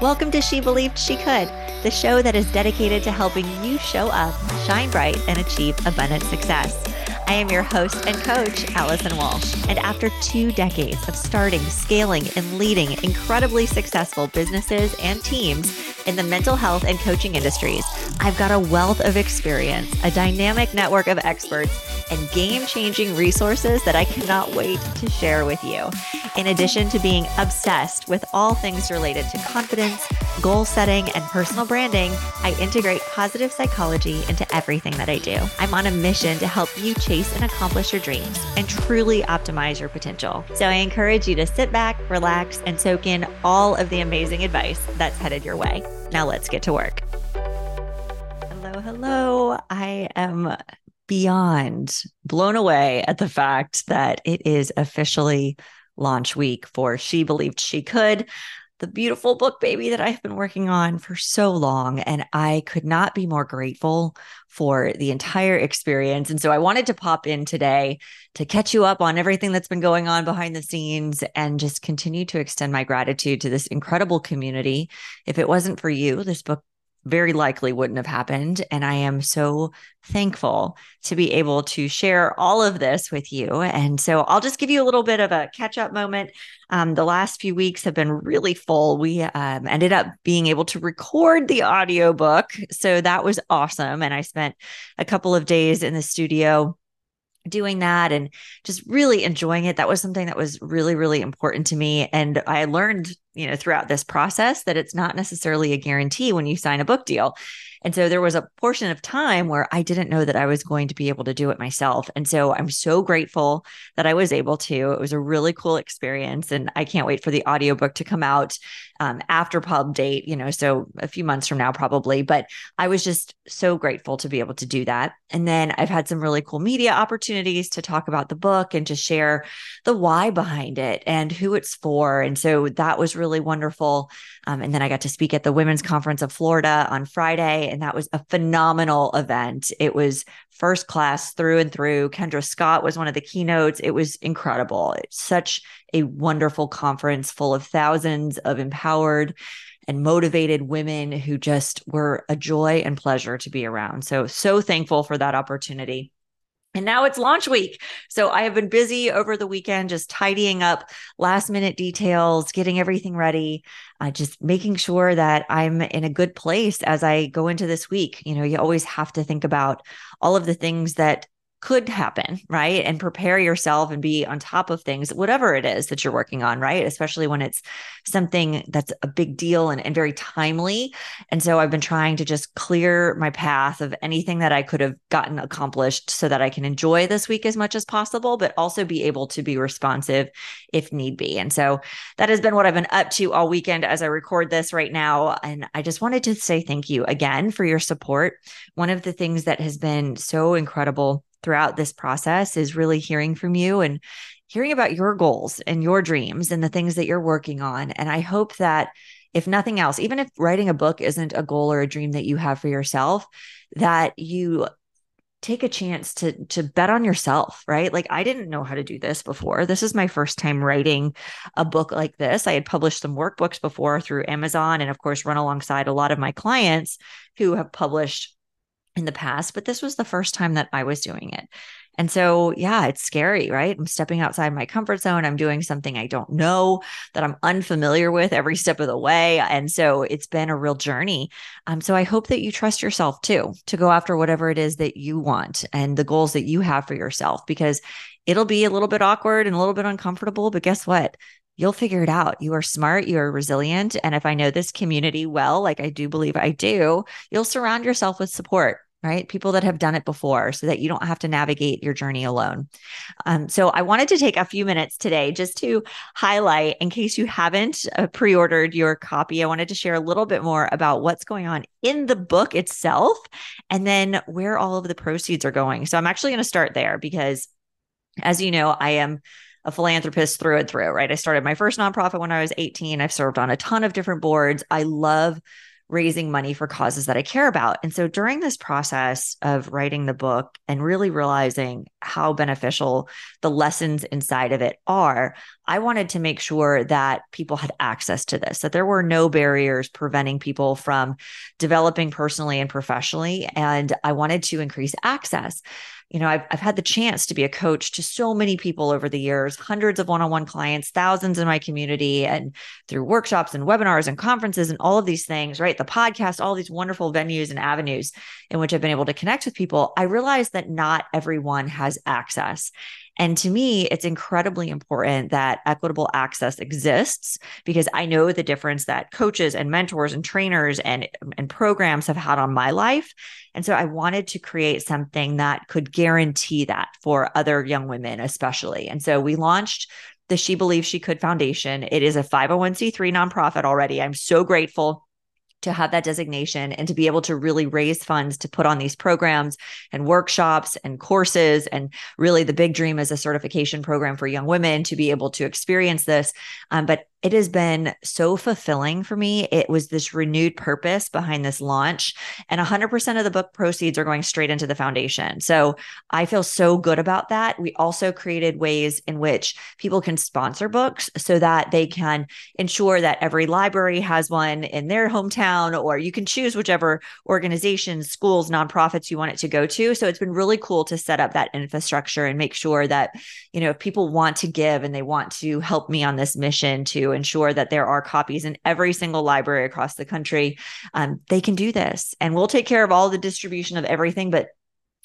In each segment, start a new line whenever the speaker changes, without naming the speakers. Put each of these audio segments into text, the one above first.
Welcome to She Believed She Could, the show that is dedicated to helping you show up, shine bright, and achieve abundant success. I am your host and coach, Allison Walsh. And after two decades of starting, scaling, and leading incredibly successful businesses and teams in the mental health and coaching industries, I've got a wealth of experience, a dynamic network of experts, and game changing resources that I cannot wait to share with you. In addition to being obsessed with all things related to confidence, goal setting, and personal branding, I integrate positive psychology into everything that I do. I'm on a mission to help you chase and accomplish your dreams and truly optimize your potential. So I encourage you to sit back, relax, and soak in all of the amazing advice that's headed your way. Now let's get to work. Hello, hello. I am beyond blown away at the fact that it is officially launch week for She Believed She Could, the beautiful book baby that I've been working on for so long. And I could not be more grateful for the entire experience. And so I wanted to pop in today to catch you up on everything that's been going on behind the scenes and just continue to extend my gratitude to this incredible community. If it wasn't for you, this book very likely wouldn't have happened. And I am so thankful to be able to share all of this with you. And so I'll just give you a little bit of a catch up moment. Um, the last few weeks have been really full. We um, ended up being able to record the audiobook. So that was awesome. And I spent a couple of days in the studio doing that and just really enjoying it that was something that was really really important to me and i learned you know throughout this process that it's not necessarily a guarantee when you sign a book deal and so there was a portion of time where I didn't know that I was going to be able to do it myself. And so I'm so grateful that I was able to. It was a really cool experience. And I can't wait for the audiobook to come out um, after pub date, you know, so a few months from now, probably. But I was just so grateful to be able to do that. And then I've had some really cool media opportunities to talk about the book and to share the why behind it and who it's for. And so that was really wonderful. Um, and then I got to speak at the Women's Conference of Florida on Friday, and that was a phenomenal event. It was first class through and through. Kendra Scott was one of the keynotes. It was incredible. It's such a wonderful conference full of thousands of empowered and motivated women who just were a joy and pleasure to be around. So, so thankful for that opportunity. And now it's launch week. So I have been busy over the weekend, just tidying up last minute details, getting everything ready, uh, just making sure that I'm in a good place as I go into this week. You know, you always have to think about all of the things that could happen, right? And prepare yourself and be on top of things, whatever it is that you're working on, right? Especially when it's something that's a big deal and, and very timely. And so I've been trying to just clear my path of anything that I could have gotten accomplished so that I can enjoy this week as much as possible, but also be able to be responsive if need be. And so that has been what I've been up to all weekend as I record this right now. And I just wanted to say thank you again for your support. One of the things that has been so incredible throughout this process is really hearing from you and hearing about your goals and your dreams and the things that you're working on. And I hope that if nothing else, even if writing a book isn't a goal or a dream that you have for yourself, that you take a chance to to bet on yourself right? Like i didn't know how to do this before. This is my first time writing a book like this. I had published some workbooks before through amazon and of course run alongside a lot of my clients who have published in the past, but this was the first time that I was doing it. And so, yeah, it's scary, right? I'm stepping outside my comfort zone. I'm doing something I don't know that I'm unfamiliar with every step of the way. And so it's been a real journey. Um, so I hope that you trust yourself too to go after whatever it is that you want and the goals that you have for yourself, because it'll be a little bit awkward and a little bit uncomfortable. But guess what? You'll figure it out. You are smart, you are resilient. And if I know this community well, like I do believe I do, you'll surround yourself with support right? People that have done it before so that you don't have to navigate your journey alone. Um, so, I wanted to take a few minutes today just to highlight, in case you haven't uh, pre ordered your copy, I wanted to share a little bit more about what's going on in the book itself and then where all of the proceeds are going. So, I'm actually going to start there because, as you know, I am a philanthropist through and through, right? I started my first nonprofit when I was 18. I've served on a ton of different boards. I love raising money for causes that I care about. And so during this process of writing the book and really realizing how beneficial the lessons inside of it are, I wanted to make sure that people had access to this, that there were no barriers preventing people from developing personally and professionally. And I wanted to increase access you know, I've, I've had the chance to be a coach to so many people over the years, hundreds of one on one clients, thousands in my community, and through workshops and webinars and conferences and all of these things, right? The podcast, all these wonderful venues and avenues in which I've been able to connect with people. I realized that not everyone has access. And to me, it's incredibly important that equitable access exists because I know the difference that coaches and mentors and trainers and, and programs have had on my life. And so I wanted to create something that could guarantee that for other young women, especially. And so we launched the She Believed She Could Foundation. It is a 501c3 nonprofit already. I'm so grateful to have that designation and to be able to really raise funds to put on these programs and workshops and courses. And really, the big dream is a certification program for young women to be able to experience this. Um, but it has been so fulfilling for me. It was this renewed purpose behind this launch, and 100% of the book proceeds are going straight into the foundation. So I feel so good about that. We also created ways in which people can sponsor books so that they can ensure that every library has one in their hometown, or you can choose whichever organizations, schools, nonprofits you want it to go to. So it's been really cool to set up that infrastructure and make sure that, you know, if people want to give and they want to help me on this mission to ensure that there are copies in every single library across the country, um, they can do this. And we'll take care of all the distribution of everything, but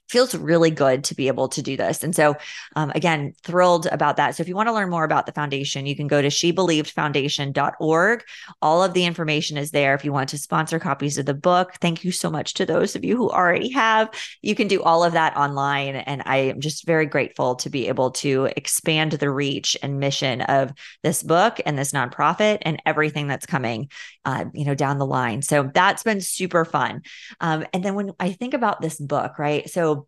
feels really good to be able to do this. And so, um, again, thrilled about that. So, if you want to learn more about the foundation, you can go to shebelievedfoundation.org. All of the information is there. If you want to sponsor copies of the book, thank you so much to those of you who already have. You can do all of that online. And I am just very grateful to be able to expand the reach and mission of this book and this nonprofit and everything that's coming, uh, you know, down the line. So, that's been super fun. Um, and then when I think about this book, right? So,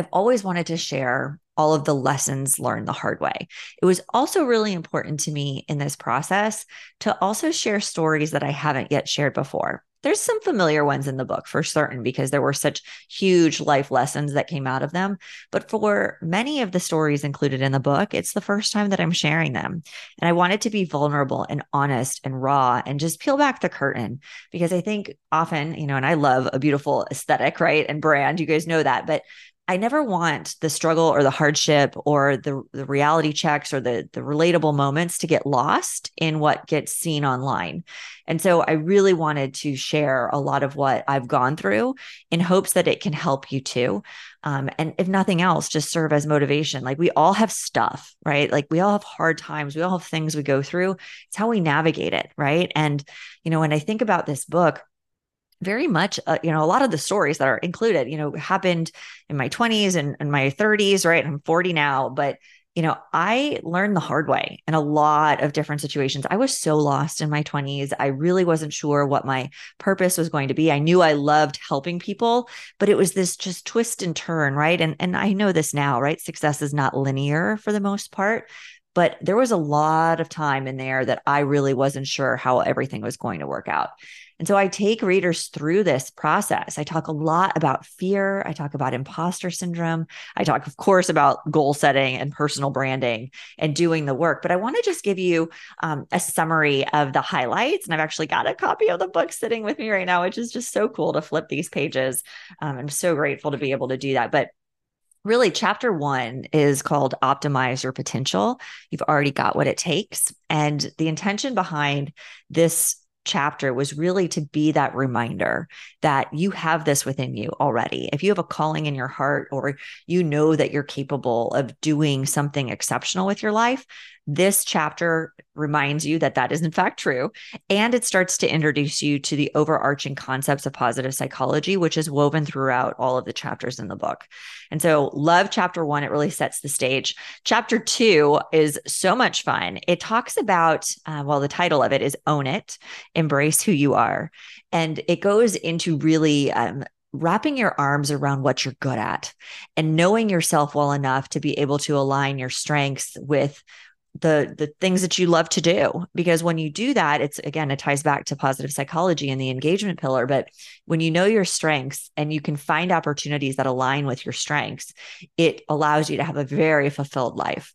I've always wanted to share all of the lessons learned the hard way. It was also really important to me in this process to also share stories that I haven't yet shared before. There's some familiar ones in the book for certain because there were such huge life lessons that came out of them. But for many of the stories included in the book, it's the first time that I'm sharing them. And I wanted to be vulnerable and honest and raw and just peel back the curtain because I think often, you know, and I love a beautiful aesthetic, right? And brand, you guys know that. But I never want the struggle or the hardship or the, the reality checks or the, the relatable moments to get lost in what gets seen online. And so I really wanted to share a lot of what I've gone through in hopes that it can help you too. Um, and if nothing else, just serve as motivation. Like we all have stuff, right? Like we all have hard times. We all have things we go through. It's how we navigate it, right? And, you know, when I think about this book, very much uh, you know a lot of the stories that are included you know happened in my 20s and, and my 30s right? I'm 40 now but you know i learned the hard way in a lot of different situations. I was so lost in my 20s i really wasn't sure what my purpose was going to be. I knew i loved helping people but it was this just twist and turn right? And and i know this now right? Success is not linear for the most part but there was a lot of time in there that I really wasn't sure how everything was going to work out. And so I take readers through this process. I talk a lot about fear. I talk about imposter syndrome. I talk, of course, about goal setting and personal branding and doing the work. But I want to just give you um, a summary of the highlights. And I've actually got a copy of the book sitting with me right now, which is just so cool to flip these pages. Um, I'm so grateful to be able to do that. But really chapter one is called optimize your potential you've already got what it takes and the intention behind this chapter was really to be that reminder that you have this within you already. If you have a calling in your heart or you know that you're capable of doing something exceptional with your life, this chapter reminds you that that is in fact true. And it starts to introduce you to the overarching concepts of positive psychology, which is woven throughout all of the chapters in the book. And so, love chapter one. It really sets the stage. Chapter two is so much fun. It talks about, uh, well, the title of it is Own It, Embrace Who You Are. And it goes into really um, wrapping your arms around what you're good at and knowing yourself well enough to be able to align your strengths with the the things that you love to do. Because when you do that it's again it ties back to positive psychology and the engagement pillar. But when you know your strengths and you can find opportunities that align with your strengths it allows you to have a very fulfilled life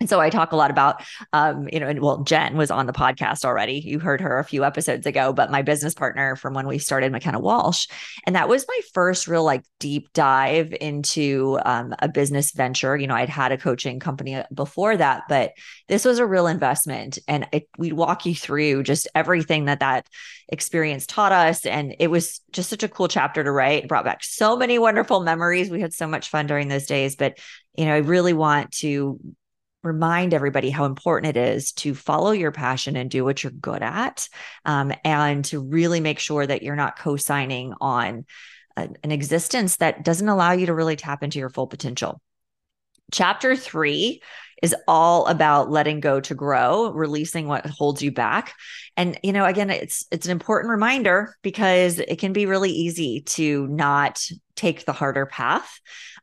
and so I talk a lot about, um, you know, and well, Jen was on the podcast already. You heard her a few episodes ago, but my business partner from when we started McKenna Walsh. And that was my first real like deep dive into um, a business venture. You know, I'd had a coaching company before that, but this was a real investment. And it, we'd walk you through just everything that that experience taught us. And it was just such a cool chapter to write. It brought back so many wonderful memories. We had so much fun during those days. But, you know, I really want to remind everybody how important it is to follow your passion and do what you're good at um, and to really make sure that you're not co-signing on a, an existence that doesn't allow you to really tap into your full potential. Chapter three is all about letting go to grow releasing what holds you back. And you know again it's it's an important reminder because it can be really easy to not take the harder path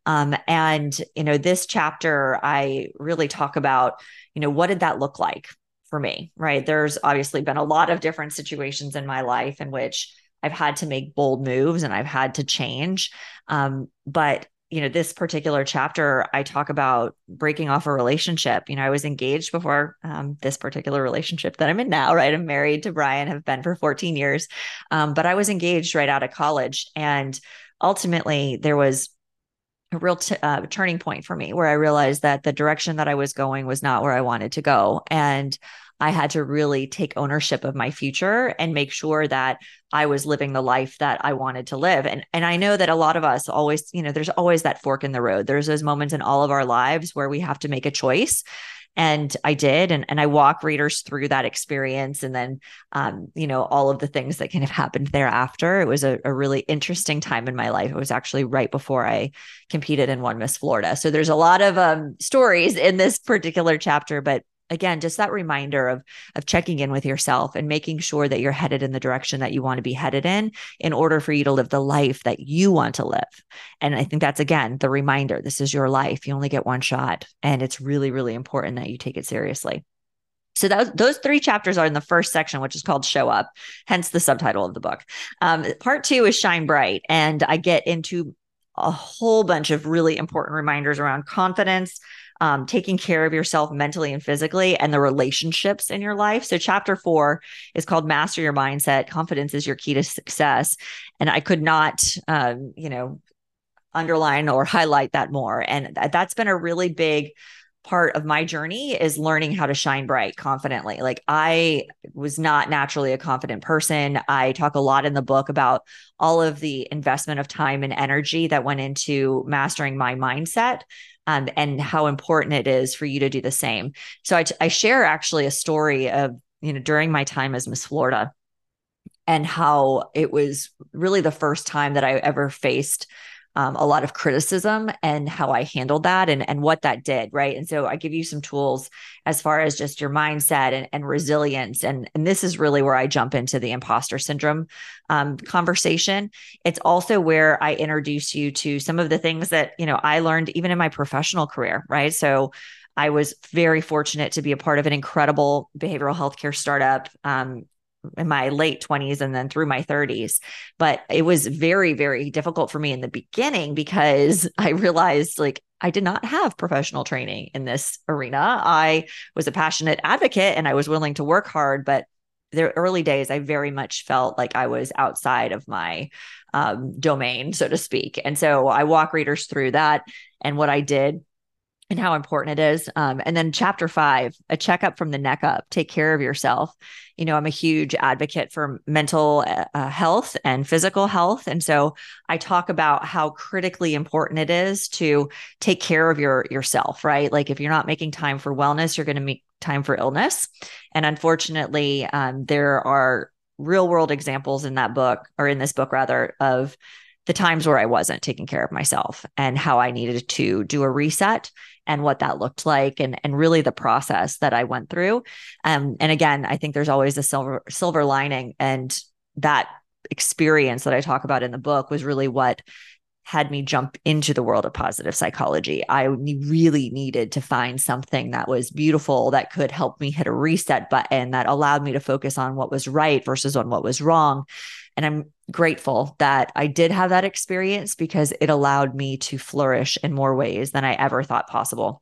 um, and, you know, this chapter, I really talk about, you know, what did that look like for me, right? There's obviously been a lot of different situations in my life in which I've had to make bold moves and I've had to change. Um, but you know this particular chapter i talk about breaking off a relationship you know i was engaged before um, this particular relationship that i'm in now right i'm married to brian have been for 14 years um, but i was engaged right out of college and ultimately there was a real t- uh, turning point for me where I realized that the direction that I was going was not where I wanted to go. And I had to really take ownership of my future and make sure that I was living the life that I wanted to live. And and I know that a lot of us always, you know, there's always that fork in the road. There's those moments in all of our lives where we have to make a choice and i did and, and i walk readers through that experience and then um, you know all of the things that kind of happened thereafter. It was a, a, really interesting time in my life. It was actually right before i competed in One miss florida. So there's a lot of um, stories in this particular chapter but again just that reminder of of checking in with yourself and making sure that you're headed in the direction that you want to be headed in in order for you to live the life that you want to live. And i think that's again the reminder this is your life. You only get one shot and it's really really important that you take it seriously. So those those three chapters are in the first section, which is called "Show Up," hence the subtitle of the book. Um, part two is "Shine Bright," and I get into a whole bunch of really important reminders around confidence, um, taking care of yourself mentally and physically and the relationships in your life. So, chapter four is called Master Your Mindset. Confidence is your key to success. And I could not, um, you know, underline or highlight that more. And that's been a really big part of my journey is learning how to shine bright confidently. Like I was not naturally a confident person. I talk a lot in the book about all of the investment of time and energy that went into mastering my mindset um, and how important it is for you to do the same. So I, I share actually a story of, you know, during my time as Miss Florida and how it was really the first time that I ever faced um, a lot of criticism and how I handled that and, and what that did. Right. And so I give you some tools as far as just your mindset and, and resilience. And, and this is really where I jump into the imposter syndrome um, conversation. It's also where I introduce you to some of the things that, you know, I learned even in my professional career. Right. So I was very fortunate to be a part of an incredible behavioral healthcare startup um, in my late 20s and then through my 30s. But it was very, very difficult for me in the beginning because I realized like I did not have professional training in this arena. I was a passionate advocate and I was willing to work hard, but the early days, I very much felt like I was outside of my um, domain, so to speak. And so I walk readers through that and what I did and how important it is. Um, and then chapter five, a checkup from the neck up, take care of yourself. You know, I'm a huge advocate for mental uh, health and physical health. And so I talk about how critically important it is to take care of your yourself, right? Like if you're not making time for wellness, you're going to make time for illness. And unfortunately, um, there are real world examples in that book or in this book rather of the times where I wasn't taking care of myself and how I needed to do a reset and what that looked like and and really the process that I went through. Um, and again, I think there's always a silver silver lining and that experience that I talk about in the book was really what had me jump into the world of positive psychology. I really needed to find something that was beautiful that could help me hit a reset button that allowed me to focus on what was right versus on what was wrong. And I'm grateful that I did have that experience because it allowed me to flourish in more ways than I ever thought possible.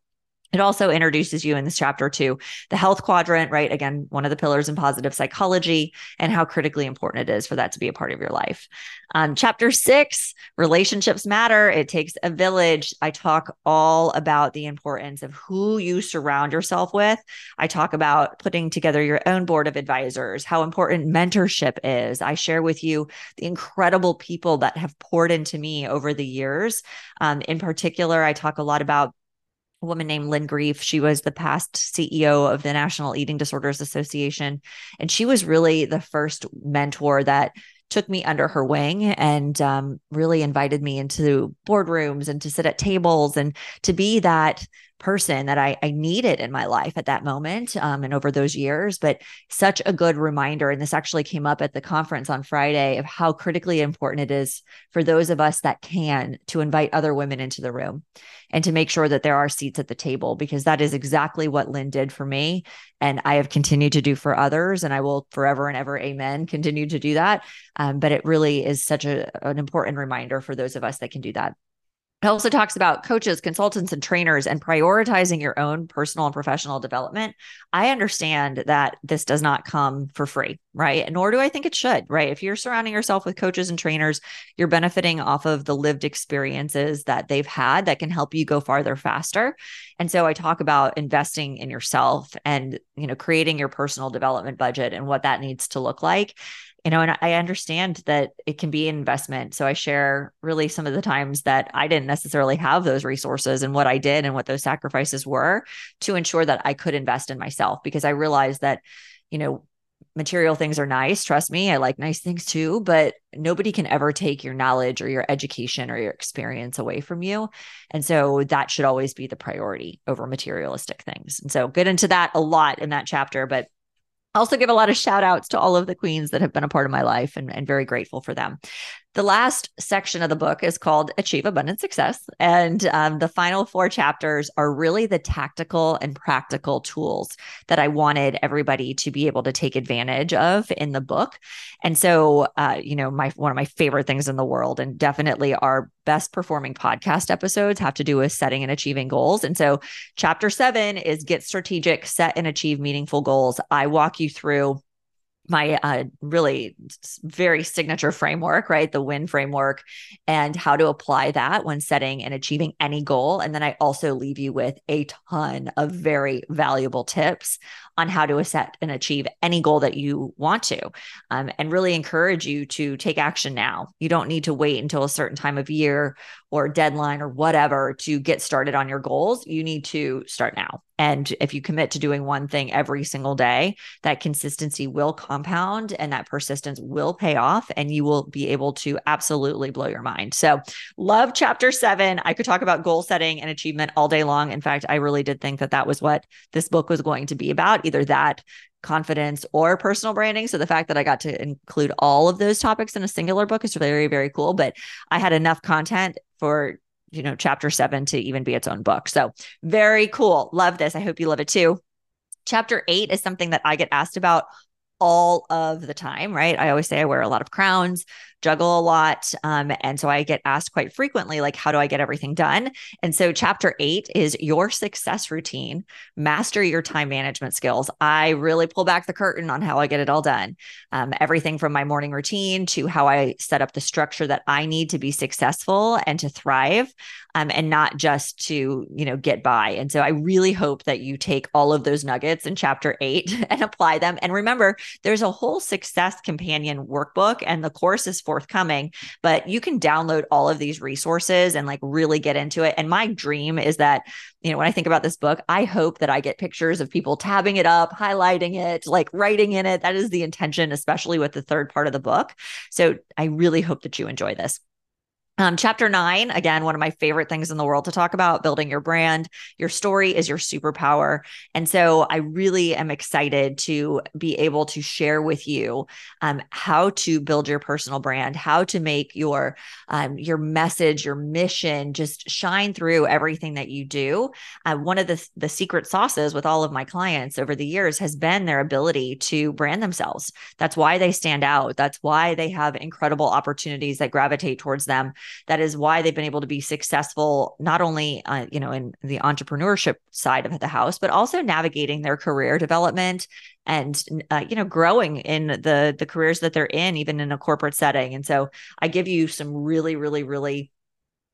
It also introduces you in this chapter to the health quadrant, right? Again, one of the pillars in positive psychology and how critically important it is for that to be a part of your life. Um, chapter six, relationships matter. It takes a village. I talk all about the importance of who you surround yourself with. I talk about putting together your own board of advisors, how important mentorship is. I share with you the incredible people that have poured into me over the years. Um, in particular, I talk a lot about woman named Lynn Grefe. She was the past CEO of the National Eating Disorders Association. And she was really the first mentor that took me under her wing and um, really invited me into boardrooms and to sit at tables and to be that person that I, I needed in my life at that moment um, and over those years. But such a good reminder. And this actually came up at the conference on Friday of how critically important it is for those of us that can to invite other women into the room and to make sure that there are seats at the table, because that is exactly what Lynn did for me. And I have continued to do for others. And I will forever and ever, amen, continue to do that. Um, but it really is such a, an important reminder for those of us that can do that. It also talks about coaches, consultants, and trainers and prioritizing your own personal and professional development. I understand that this does not come for free, right? Nor do I think it should, right? If you're surrounding yourself with coaches and trainers, you're benefiting off of the lived experiences that they've had that can help you go farther faster. And so I talk about investing in yourself and, you know, creating your personal development budget and what that needs to look like you know, and I understand that it can be an investment. So I share really some of the times that I didn't necessarily have those resources and what I did and what those sacrifices were to ensure that I could invest in myself because I realized that, you know, material things are nice. Trust me, I like nice things too, but nobody can ever take your knowledge or your education or your experience away from you. And so that should always be the priority over materialistic things. And so get into that a lot in that chapter, but also give a lot of shout outs to all of the queens that have been a part of my life and, and very grateful for them. The last section of the book is called Achieve Abundant Success. And um, the final four chapters are really the tactical and practical tools that I wanted everybody to be able to take advantage of in the book. And so, uh, you know, my one of my favorite things in the world, and definitely our best performing podcast episodes have to do with setting and achieving goals. And so, chapter seven is get strategic, set and achieve meaningful goals. I walk you through my uh, really very signature framework, right? The WIN framework, and how to apply that when setting and achieving any goal. And then I also leave you with a ton of very valuable tips on how to set and achieve any goal that you want to, um, and really encourage you to take action now. You don't need to wait until a certain time of year or deadline or whatever to get started on your goals. You need to start now. And if you commit to doing one thing every single day, that consistency will compound and that persistence will pay off, and you will be able to absolutely blow your mind. So, love chapter seven. I could talk about goal setting and achievement all day long. In fact, I really did think that that was what this book was going to be about either that confidence or personal branding. So the fact that I got to include all of those topics in a singular book is very, very cool. But I had enough content for you know chapter seven to even be its own book. So very cool. Love this. I hope you love it too. Chapter eight is something that I get asked about all of the time, right? I always say I wear a lot of crowns juggle a lot. Um, and so I get asked quite frequently, like, how do I get everything done? And so, chapter eight is your success routine, master your time management skills. I really pull back the curtain on how I get it all done. Um, everything from my morning routine to how I set up the structure that I need to be successful and to thrive. Um, and not just to you know get by and so i really hope that you take all of those nuggets in chapter eight and apply them and remember there's a whole success companion workbook and the course is forthcoming, but you can download all of these resources and like really get into it. And my dream is that, you know, when I think about this book, I hope that I get pictures of people tabbing it up, highlighting it, like writing in it. That is the intention, especially with the third part of the book. So I really hope that you enjoy this. Um, chapter nine, again, one of my favorite things in the world to talk about building your brand. Your story is your superpower. And so I really am excited to be able to share with you um, how to build your personal brand, how to make your um, your message, your mission just shine through everything that you do. Uh, one of the, the secret sauces with all of my clients over the years has been their ability to brand themselves. That's why they stand out. That's why they have incredible opportunities that gravitate towards them that is why they've been able to be successful not only uh, you know in the entrepreneurship side of the house but also navigating their career development and uh, you know growing in the the careers that they're in even in a corporate setting. And so i give you some really really really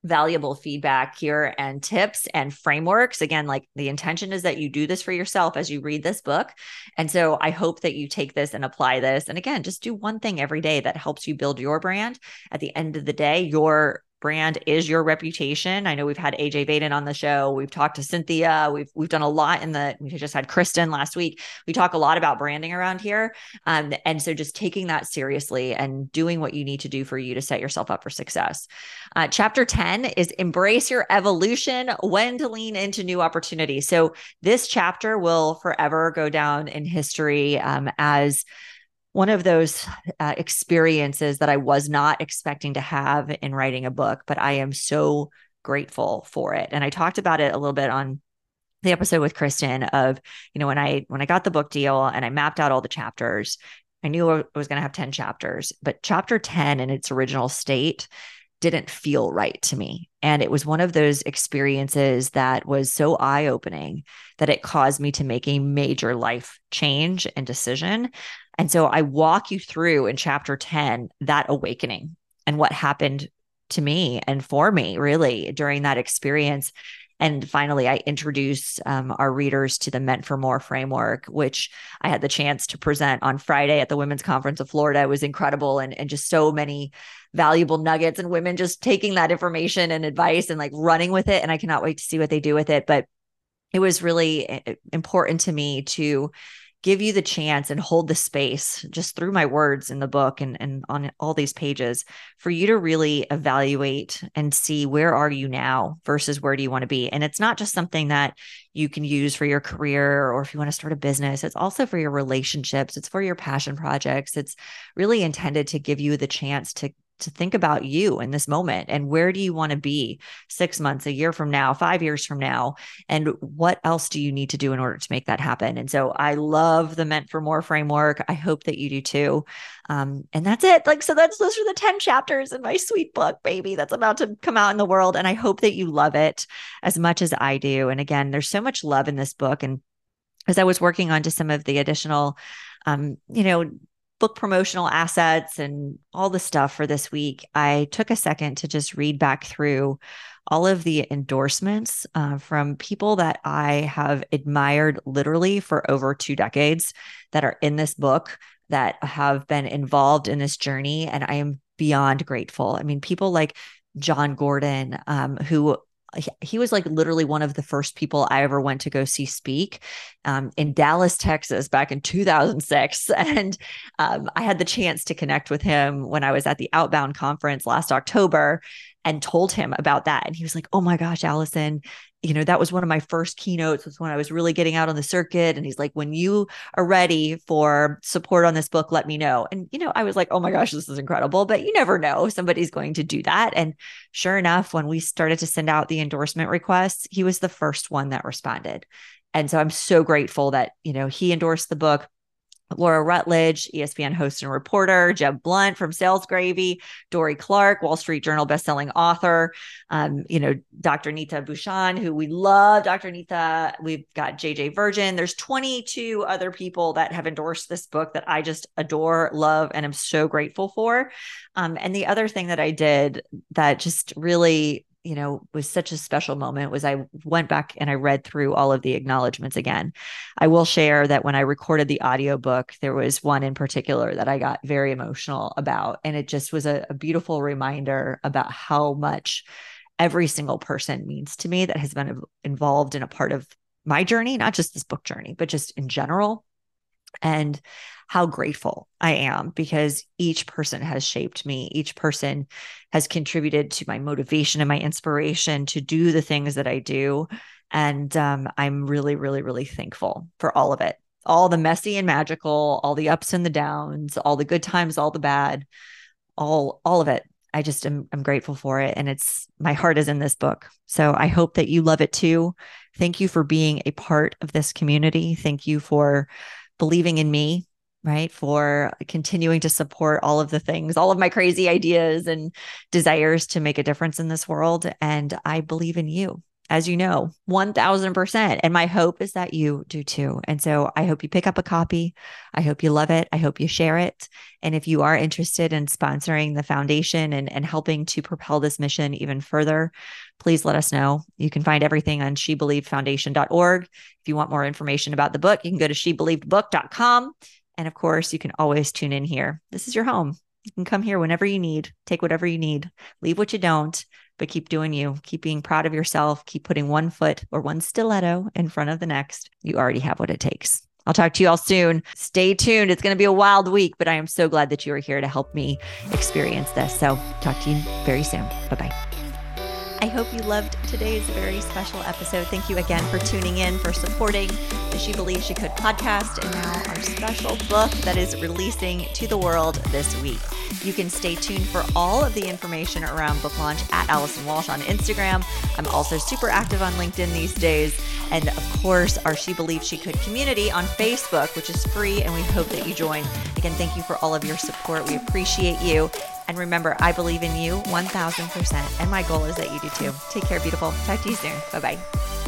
valuable feedback here and tips and frameworks. Again, like the intention is that you do this for yourself as you read this book. And so I hope that you take this and apply this. And again, just do one thing every day that helps you build your brand. At the end of the day, your brand is your reputation. I know we've had AJ Vaden on the show. We've talked to Cynthia. We've we've done a lot in the. We just had Kristen last week. We talk a lot about branding around here, um, and so just taking that seriously and doing what you need to do for you to set yourself up for success. Uh, chapter ten is embrace your evolution. When to lean into new opportunities. So this chapter will forever go down in history um, as one of those uh, experiences that I was not expecting to have in writing a book, but I am so grateful for it. And I talked about it a little bit on the episode with Kristen of, you know, when I when I got the book deal and I mapped out all the chapters, I knew I was going to have 10 chapters, but chapter 10 in its original state didn't feel right to me. And it was one of those experiences that was so eye opening that it caused me to make a major life change and decision. And so I walk you through in chapter 10 that awakening and what happened to me and for me, really, during that experience. And finally, I introduce um, our readers to the Meant for More framework, which I had the chance to present on Friday at the Women's Conference of Florida. It was incredible and, and just so many valuable nuggets and women just taking that information and advice and like running with it. And I cannot wait to see what they do with it. But it was really eh, important to me to give you the chance and hold the space just through my words in the book and, and on all these pages for you to really evaluate and see where are you now versus where do you want to be? And it's not just something that you can use for your career or if you want to start a business it's also for your relationships it's for your passion projects it's really intended to give you the chance to to think about you in this moment and where do you want to be six months, a year from now, five years from now? And what else do you need to do in order to make that happen? And so I love the Meant for More framework. I hope that you do too. Um, and that's it. Like, so that's those are the 10 chapters in my sweet book, baby, that's about to come out in the world. And I hope that you love it as much as I do. And again, there's so much love in this book. And as I was working on to some of the additional um, you know, book promotional assets and all the stuff for this week, I took a second to just read back through all of the endorsements uh, from people that I have admired literally for over two decades that are in this book that have been involved in this journey. And I am beyond grateful. I mean, people like Jon Gordon, um, who he was like literally one of the first people I ever went to go see speak um, in Dallas, Texas, back in 2006. And um, I had the chance to connect with him when I was at the Outbound conference last October and told him about that. And he was like, Oh my gosh, Allison, you know, that was one of my first keynotes was when I was really getting out on the circuit. And he's like, when you are ready for support on this book, let me know. And, you know, I was like, oh my gosh, this is incredible. But you never know. Somebody's going to do that. And sure enough, when we started to send out the endorsement requests, he was the first one that responded. And so I'm so grateful that, you know, he endorsed the book. Laura Rutledge, ESPN host and reporter, Jeb Blount from Sales Gravy, Dorie Clark, Wall Street Journal bestselling author, um, you know, Dr. Neeta Bhushan, who we love, Dr. Neeta. We've got JJ Virgin. There's 22 other people that have endorsed this book that I just adore, love, and am so grateful for. Um, and the other thing that I did that just really you know was such a special moment was i went back and i read through all of the acknowledgments again. I will share that when i recorded the audiobook there was one in particular that i got very emotional about and it just was a, a beautiful reminder about how much every single person means to me that has been involved in a part of my journey not just this book journey but just in general. And how grateful I am because each person has shaped me. Each person has contributed to my motivation and my inspiration to do the things that I do. And um, I'm really, really, really thankful for all of it all the messy and magical, all the ups and the downs, all the good times, all the bad, all all of it. I just am I'm grateful for it and it's my heart is in this book. So I hope that you love it too. Thank you for being a part of this community. Thank you for believing in me, right? For continuing to support all of the things, all of my crazy ideas and desires to make a difference in this world and I believe in you as you know, 1000%. And my hope is that you do too. And so I hope you pick up a copy. I hope you love it. I hope you share it. And if you are interested in sponsoring the foundation and, and helping to propel this mission even further, please let us know. You can find everything on shebelievedfoundation.org. If you want more information about the book, you can go to shebelievedbook.com. And of course, you can always tune in here. This is your home. You can come here whenever you need, take whatever you need, leave what you don't but keep doing you. Keep being proud of yourself. Keep putting one foot or one stiletto in front of the next. You already have what it takes. I'll talk to you all soon. Stay tuned. It's going to be a wild week, but I am so glad that you are here to help me experience this. So, talk to you very soon. Bye bye. I hope you loved today's very special episode. Thank you again for tuning in, for supporting the She Believed She Could podcast, and now our special book that is releasing to the world this week. You can stay tuned for all of the information around book launch at Allison Walsh on Instagram. I'm also super active on LinkedIn these days. And of course, our She Believed She Could community on Facebook, which is free, and we hope that you join. Again, thank you for all of your support. We appreciate you. And remember, I believe in you 1000%. And my goal is that you do too. Take care, beautiful. Talk to you soon. Bye bye.